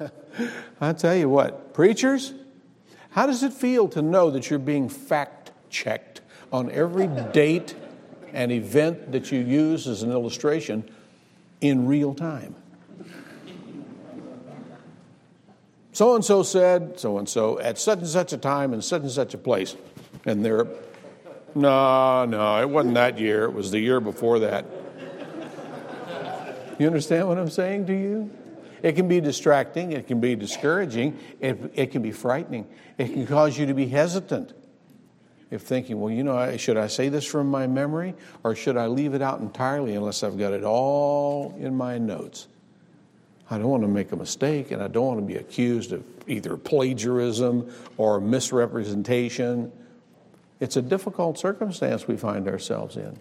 I tell you what, preachers, how does it feel to know that you're being fact checked on every date and event that you use as an illustration in real time? So and so said, so and so, at such and such a time in such and such a place. And they're, no, no, it wasn't that year, it was the year before that. You understand what I'm saying to you? It can be distracting, it can be discouraging, it, it can be frightening, it can cause you to be hesitant. If thinking, well, you know, should I say this from my memory or should I leave it out entirely unless I've got it all in my notes? I don't want to make a mistake and I don't want to be accused of either plagiarism or misrepresentation. It's a difficult circumstance we find ourselves in.